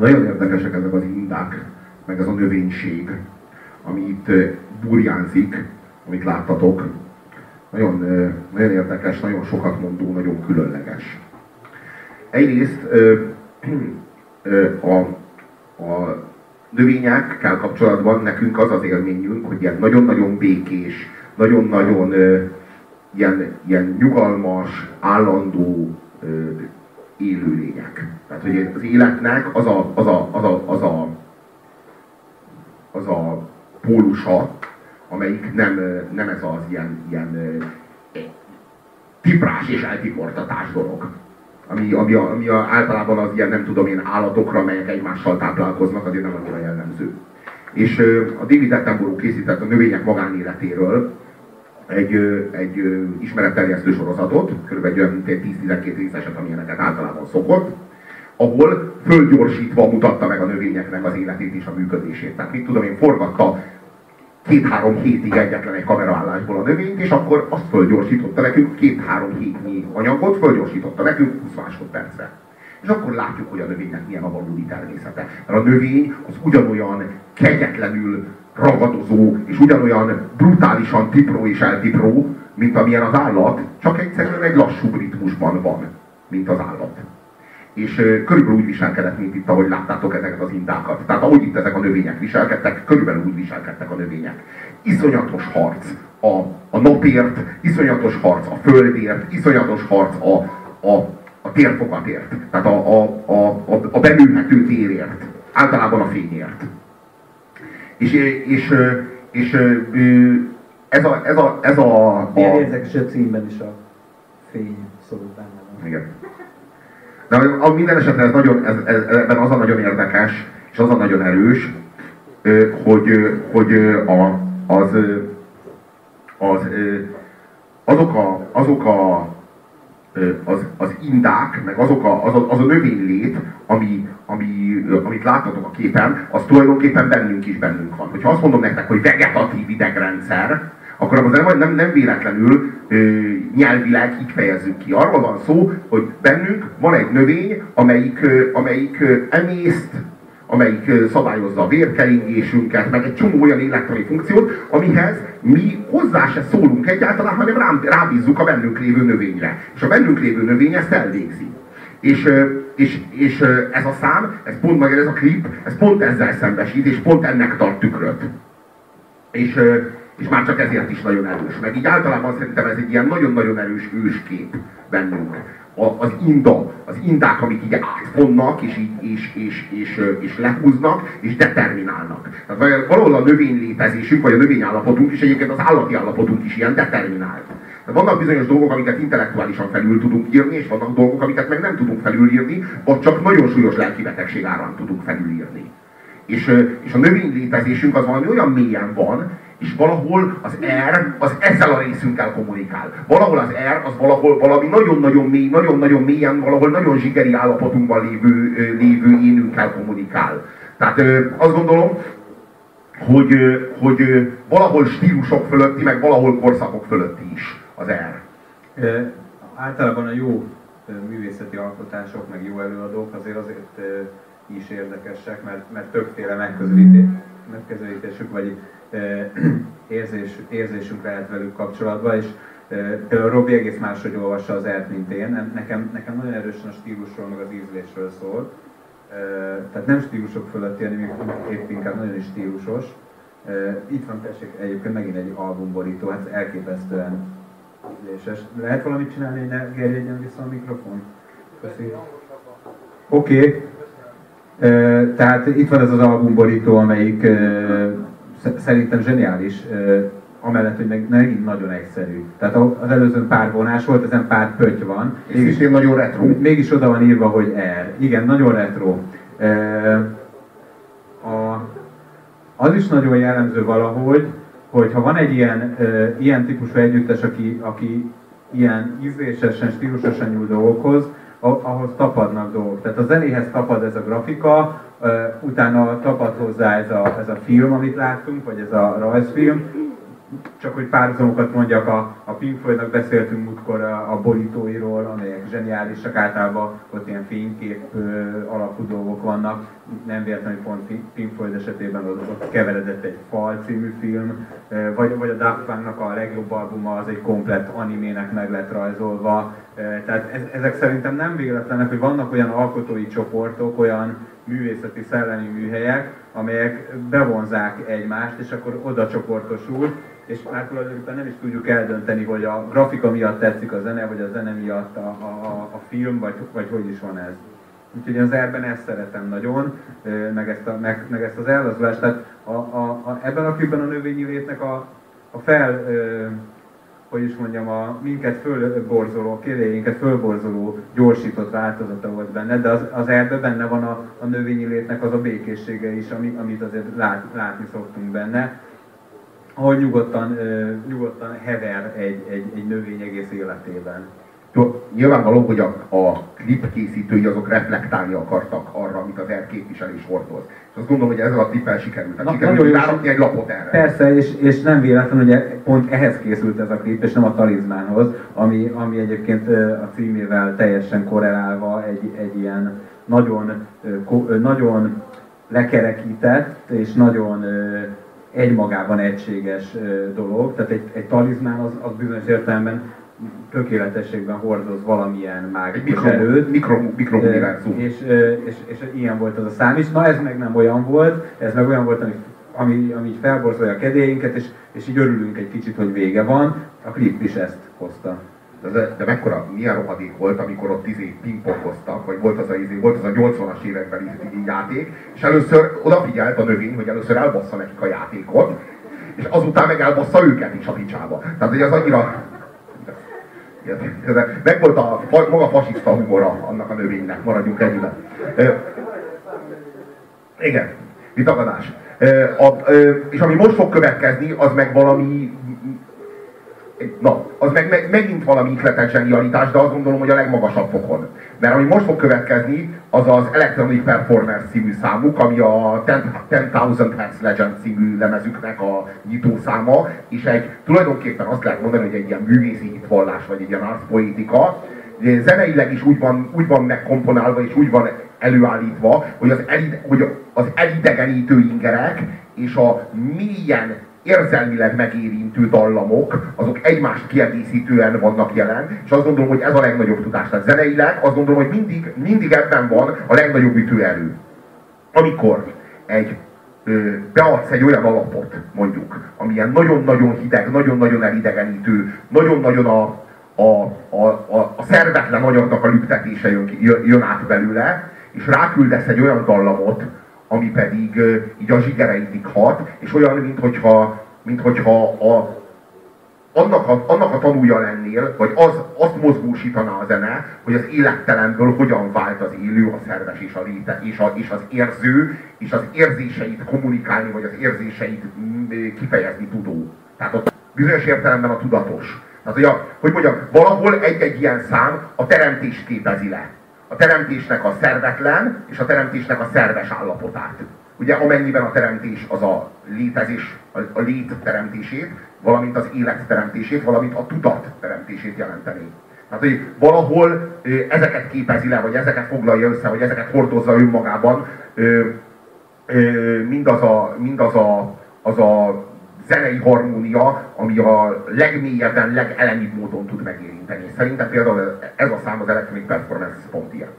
Nagyon érdekesek ezek az indák, meg ez a növénység, ami itt burjánzik, amit láttatok. Nagyon, nagyon érdekes, nagyon sokat mondó, nagyon különleges. Egyrészt a, a növényekkel kapcsolatban nekünk az az élményünk, hogy ilyen nagyon-nagyon békés, nagyon-nagyon ilyen, ilyen nyugalmas, állandó élőlények. Tehát, hogy az életnek az a, az a, az a, az a, az a pólusa, amelyik nem, nem ez az ilyen, ilyen tiprás és eltiportatás dolog. Ami, ami, ami általában az ilyen, nem tudom én, állatokra, melyek egymással táplálkoznak, azért nem annyira jellemző. És a David Attenborough készített a növények magánéletéről egy, egy ismeretterjesztő sorozatot, kb. egy olyan 10-12 részeset, amilyeneket általában szokott, ahol fölgyorsítva mutatta meg a növényeknek az életét és a működését. Tehát mit tudom én, forgatta két-három hétig egyetlen egy kameraállásból a növényt, és akkor azt fölgyorsította nekünk, két-három hétnyi anyagot fölgyorsította nekünk 20 másodpercre. És akkor látjuk, hogy a növénynek milyen a valódi természete. Mert a növény az ugyanolyan kegyetlenül ragadozó, és ugyanolyan brutálisan tipró és eltipró, mint amilyen az állat, csak egyszerűen egy lassú ritmusban van, mint az állat. És körülbelül úgy viselkedett, mint itt, ahogy láttátok ezeket az indákat. Tehát ahogy itt ezek a növények viselkedtek, körülbelül úgy viselkedtek a növények. Iszonyatos harc a, a napért, iszonyatos harc a földért, iszonyatos harc a, a, a térfokatért, tehát a, a, a, a, a belülhető térért, általában a fényért. És, és, és ez a... Ez a, ez a, a Milyen érdekes a címben is a fény szó benne van. Igen. De a, minden esetre ez nagyon, ez, ez, ebben az a nagyon érdekes, és az a nagyon erős, hogy, hogy a, az, az, azok a, azok a az, az indák, meg azok a, az, a, az a növénylét, ami, ami, amit láttatok a képen, az tulajdonképpen bennünk is bennünk van. Hogyha azt mondom nektek, hogy vegetatív idegrendszer, akkor az nem, nem, nem véletlenül ö, nyelvileg így fejezzük ki. Arról van szó, hogy bennünk van egy növény, amelyik, ö, amelyik ö, emészt, amelyik szabályozza a vérkeringésünket, meg egy csomó olyan élettani funkciót, amihez mi hozzá se szólunk egyáltalán, hanem rám, rábízzuk a bennünk lévő növényre. És a bennünk lévő növény ezt elvégzi. És, és, és ez a szám, ez pont meg ez a klip, ez pont ezzel szembesít, és pont ennek tart tükröt. És, és már csak ezért is nagyon erős. Meg így általában szerintem ez egy ilyen nagyon-nagyon erős őskép bennünk az inda, az indák, amik így átfonnak, és, így, és, és, és, és lehúznak, és determinálnak. Tehát valahol a növény létezésünk, vagy a növény állapotunk is, egyébként az állati állapotunk is ilyen determinált. Tehát vannak bizonyos dolgok, amiket intellektuálisan felül tudunk írni, és vannak dolgok, amiket meg nem tudunk felülírni, vagy csak nagyon súlyos lelki betegség árán tudunk felülírni. És, és a növény létezésünk az valami olyan mélyen van, és valahol az R az ezzel a részünkkel kommunikál. Valahol az R az valahol valami nagyon-nagyon mély, nagyon-nagyon mélyen, valahol nagyon zsigeri állapotunkban lévő, lévő énünkkel kommunikál. Tehát azt gondolom, hogy, hogy valahol stílusok fölötti, meg valahol korszakok fölötti is az R. E, általában a jó művészeti alkotások, meg jó előadók azért azért is érdekesek, mert, mert többféle megközelítés, megközelítésük, vagy érzés, érzésünk lehet velük kapcsolatban, és például Robi egész máshogy olvassa az ert, mint én. Nekem, nekem nagyon erősen a stílusról, meg az ízlésről szól. Tehát nem stílusok fölötti, hanem épp inkább nagyon is stílusos. Itt van tessék egyébként megint egy albumborító, hát elképesztően ízléses. Lehet valamit csinálni, hogy ne gerjedjen vissza a mikrofon? Köszönöm. Oké. Okay. Tehát itt van ez az albumborító, amelyik szerintem zseniális, amellett, hogy meg megint nagyon egyszerű. Tehát az előzőn pár vonás volt, ezen pár pötty van. Mégis én nagyon retro. Mégis oda van írva, hogy R. Igen, nagyon retro. A, az is nagyon jellemző valahogy, hogy ha van egy ilyen, ilyen típusú együttes, aki, aki ilyen ízlésesen, stílusosan nyúl dolgokhoz, ahhoz tapadnak dolgok. Tehát a zenéhez tapad ez a grafika, utána tapad hozzá ez a, ez a film, amit láttunk, vagy ez a rajzfilm, csak hogy párhuzamokat mondjak, a, a Pink Floydnak beszéltünk múltkor a, a borítóiról, amelyek zseniálisak, általában ott ilyen fénykép ö, alapú dolgok vannak. Nem véletlenül pont Pink Floyd esetében ott, ott keveredett egy Fal című film, ö, vagy, vagy a Daft Punknak a legjobb albuma az egy komplett animének meg lett rajzolva. Ö, tehát ez, ezek szerintem nem véletlenek, hogy vannak olyan alkotói csoportok, olyan művészeti szellemi műhelyek, amelyek bevonzák egymást, és akkor oda csoportosul, és már tulajdonképpen nem is tudjuk eldönteni, hogy a grafika miatt tetszik a zene, vagy a zene miatt a, a, a film, vagy, vagy hogy is van ez. Úgyhogy az erben ezt szeretem nagyon, meg ezt, a, meg, meg ezt az ellazulást. Tehát a, a, a, ebben a klipben a növényi létnek a, a fel, hogy is mondjam, a minket fölborzoló, kéréinket fölborzoló gyorsított változata volt benne, de az, az erbe benne van a, a növényi létnek az a békészsége is, ami, amit azért lát, látni szoktunk benne, ahol nyugodtan, nyugodtan hever egy, egy, egy növény egész életében. Nyilvánvaló, hogy a, a klip készítői azok reflektálni akartak arra, amit az R képviselés hordoz. És azt gondolom, hogy ezzel a klippel sikerült. Tehát sikerült rárakni egy lapot erre. Persze, és, és nem véletlen, hogy pont ehhez készült ez a klip, és nem a talizmánhoz, ami, ami egyébként a címével teljesen korrelálva egy, egy ilyen nagyon, nagyon lekerekített és nagyon egymagában egységes dolog. Tehát egy, egy talizmán az, az bizonyos értelemben tökéletességben hordoz valamilyen mágikus mikro, erőt. Mikro, mikro és, és, és, ilyen volt az a szám is. Na ez meg nem olyan volt, ez meg olyan volt, ami, ami, ami felborzolja a kedélyinket, és, és így örülünk egy kicsit, hogy vége van. A klip is ezt hozta. De, de mekkora, milyen rohadék volt, amikor ott izé pingpongoztak, vagy volt az a, izé, volt az a 80-as években játék, és először odafigyelt a növény, hogy először elbassza nekik a játékot, és azután meg elbassza őket is a picsába. Tehát, hogy az annyira meg volt a maga fasiszta humora annak a növénynek, maradjunk ennyiben. Igen, vitagadás. A, és ami most fog következni, az meg valami na, az meg, meg megint valami ihletes zsenialitás, de azt gondolom, hogy a legmagasabb fokon. Mert ami most fog következni, az az Electronic Performance című számuk, ami a 10,000 Hertz Legend című lemezüknek a nyitószáma, és egy, tulajdonképpen azt lehet mondani, hogy egy ilyen művészi hitvallás, vagy egy ilyen artpoétika, zeneileg is úgy van, úgy van megkomponálva, és úgy van előállítva, hogy az, elide, hogy az elidegenítő ingerek és a mélyen érzelmileg megérintő dallamok, azok egymást kiegészítően vannak jelen, és azt gondolom, hogy ez a legnagyobb tudás. Tehát zeneileg azt gondolom, hogy mindig, mindig ebben van a legnagyobb ütőerő. Amikor egy ö, beadsz egy olyan alapot, mondjuk, ami ilyen nagyon-nagyon hideg, nagyon-nagyon elidegenítő, nagyon-nagyon a, a, a, a, a szervetlen anyagnak a lüktetése jön, jön át belőle, és ráküldesz egy olyan dallamot, ami pedig így a zsigereidig hat, és olyan, mintha mint hogyha a, annak a, annak a tanúja lennél, vagy az, azt mozgósítaná a zene, hogy az élettelenből hogyan vált az élő, a szerves és, a léte, és, a, és az érző, és az érzéseit kommunikálni, vagy az érzéseit mm, kifejezni tudó. Tehát a bizonyos értelemben a tudatos. Tehát, hogy, a, hogy mondjam, valahol egy-egy ilyen szám a teremtést képezi le a teremtésnek a szervetlen és a teremtésnek a szerves állapotát. Ugye amennyiben a teremtés az a létezés, a lét teremtését, valamint az élet teremtését, valamint a tudat teremtését jelenteni. Tehát, hogy valahol ezeket képezi le, vagy ezeket foglalja össze, vagy ezeket hordozza önmagában, mindaz a, mindaz a, az a zenei harmónia, ami a legmélyebben, legelemibb módon tud megérinteni. Szerintem például ez a szám az Electronic Performance pont ilyen.